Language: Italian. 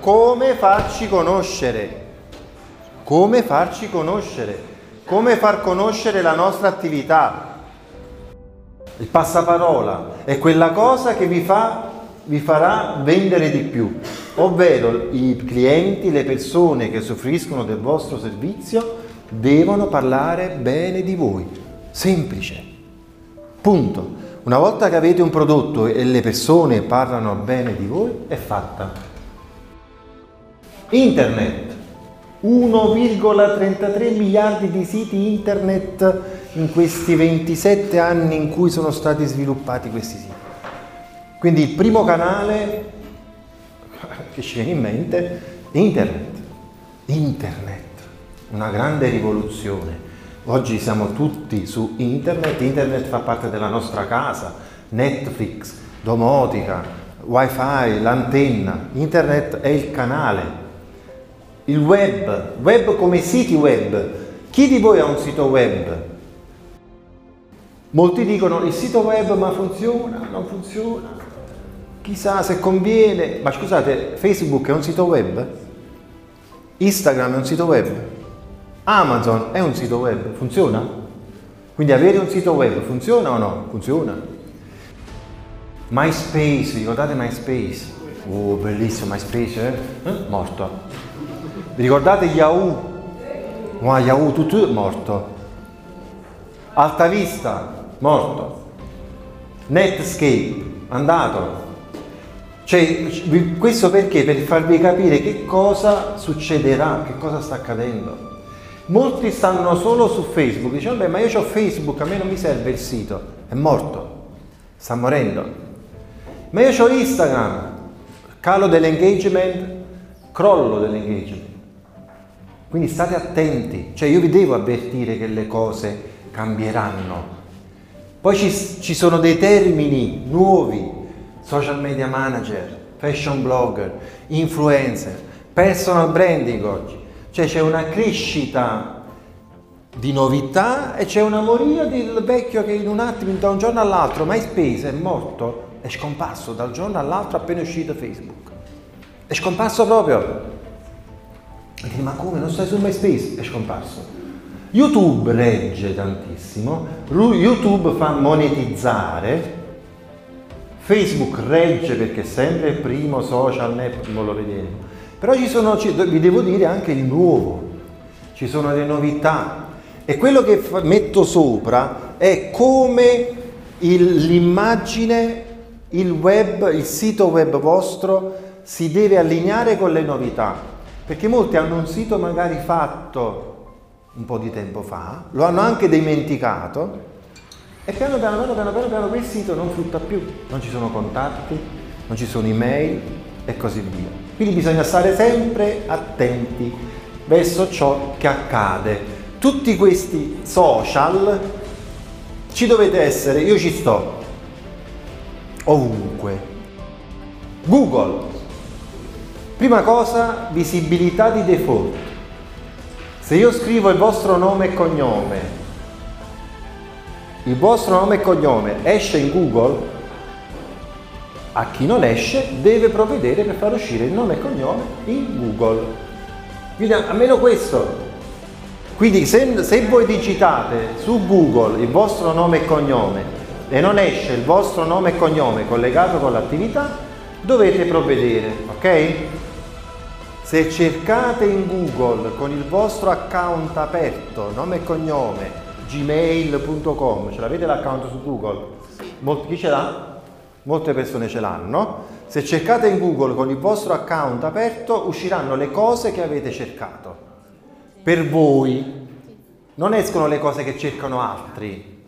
come farci conoscere, come farci conoscere, come far conoscere la nostra attività. Il passaparola è quella cosa che vi, fa, vi farà vendere di più, ovvero i clienti, le persone che soffriscono del vostro servizio devono parlare bene di voi. Semplice. Punto. Una volta che avete un prodotto e le persone parlano bene di voi, è fatta. Internet. 1,33 miliardi di siti internet in questi 27 anni in cui sono stati sviluppati questi siti. Quindi il primo canale che ci viene in mente è internet. Internet, una grande rivoluzione Oggi siamo tutti su internet, internet fa parte della nostra casa, Netflix, domotica, wifi, l'antenna, internet è il canale, il web, web come siti web. Chi di voi ha un sito web? Molti dicono il sito web ma funziona, non funziona, chissà se conviene, ma scusate, Facebook è un sito web? Instagram è un sito web? Amazon è un sito web, funziona? Quindi avere un sito web funziona o no? Funziona. MySpace, ricordate MySpace? Oh, bellissimo MySpace, eh? eh? Morto. Vi ricordate Yahoo? Wow, Yahoo tutto morto. Alta Vista, morto. Netscape, andato. Cioè, questo perché? Per farvi capire che cosa succederà, che cosa sta accadendo. Molti stanno solo su Facebook, dicono, beh, ma io ho Facebook, a me non mi serve il sito. È morto, sta morendo. Ma io ho Instagram, calo dell'engagement, crollo dell'engagement. Quindi state attenti, cioè io vi devo avvertire che le cose cambieranno. Poi ci, ci sono dei termini nuovi, social media manager, fashion blogger, influencer, personal branding oggi. Cioè c'è una crescita di novità e c'è una moria del vecchio che in un attimo, da un giorno all'altro, MySpace è morto, è scomparso dal giorno all'altro appena uscito Facebook. È scomparso proprio. Dici, ma come? Non stai su MySpace? È scomparso. YouTube regge tantissimo, YouTube fa monetizzare, Facebook regge perché è sempre il primo social network, lo vedremo. Però ci sono, vi devo dire anche il nuovo, ci sono le novità e quello che metto sopra è come il, l'immagine, il web, il sito web vostro si deve allineare con le novità, perché molti hanno un sito magari fatto un po' di tempo fa, lo hanno anche dimenticato e piano piano, piano piano, piano, piano quel sito non frutta più, non ci sono contatti, non ci sono email e così via. Quindi bisogna stare sempre attenti verso ciò che accade. Tutti questi social ci dovete essere, io ci sto ovunque. Google. Prima cosa, visibilità di default. Se io scrivo il vostro nome e cognome, il vostro nome e cognome esce in Google, a chi non esce deve provvedere per far uscire il nome e cognome in Google. Quindi almeno questo. Quindi se, se voi digitate su Google il vostro nome e cognome e non esce il vostro nome e cognome collegato con l'attività, dovete provvedere, ok? Se cercate in Google con il vostro account aperto, nome e cognome, gmail.com, ce l'avete l'account su Google? Molti, chi ce l'ha? molte persone ce l'hanno, se cercate in Google con il vostro account aperto usciranno le cose che avete cercato. Per voi non escono le cose che cercano altri.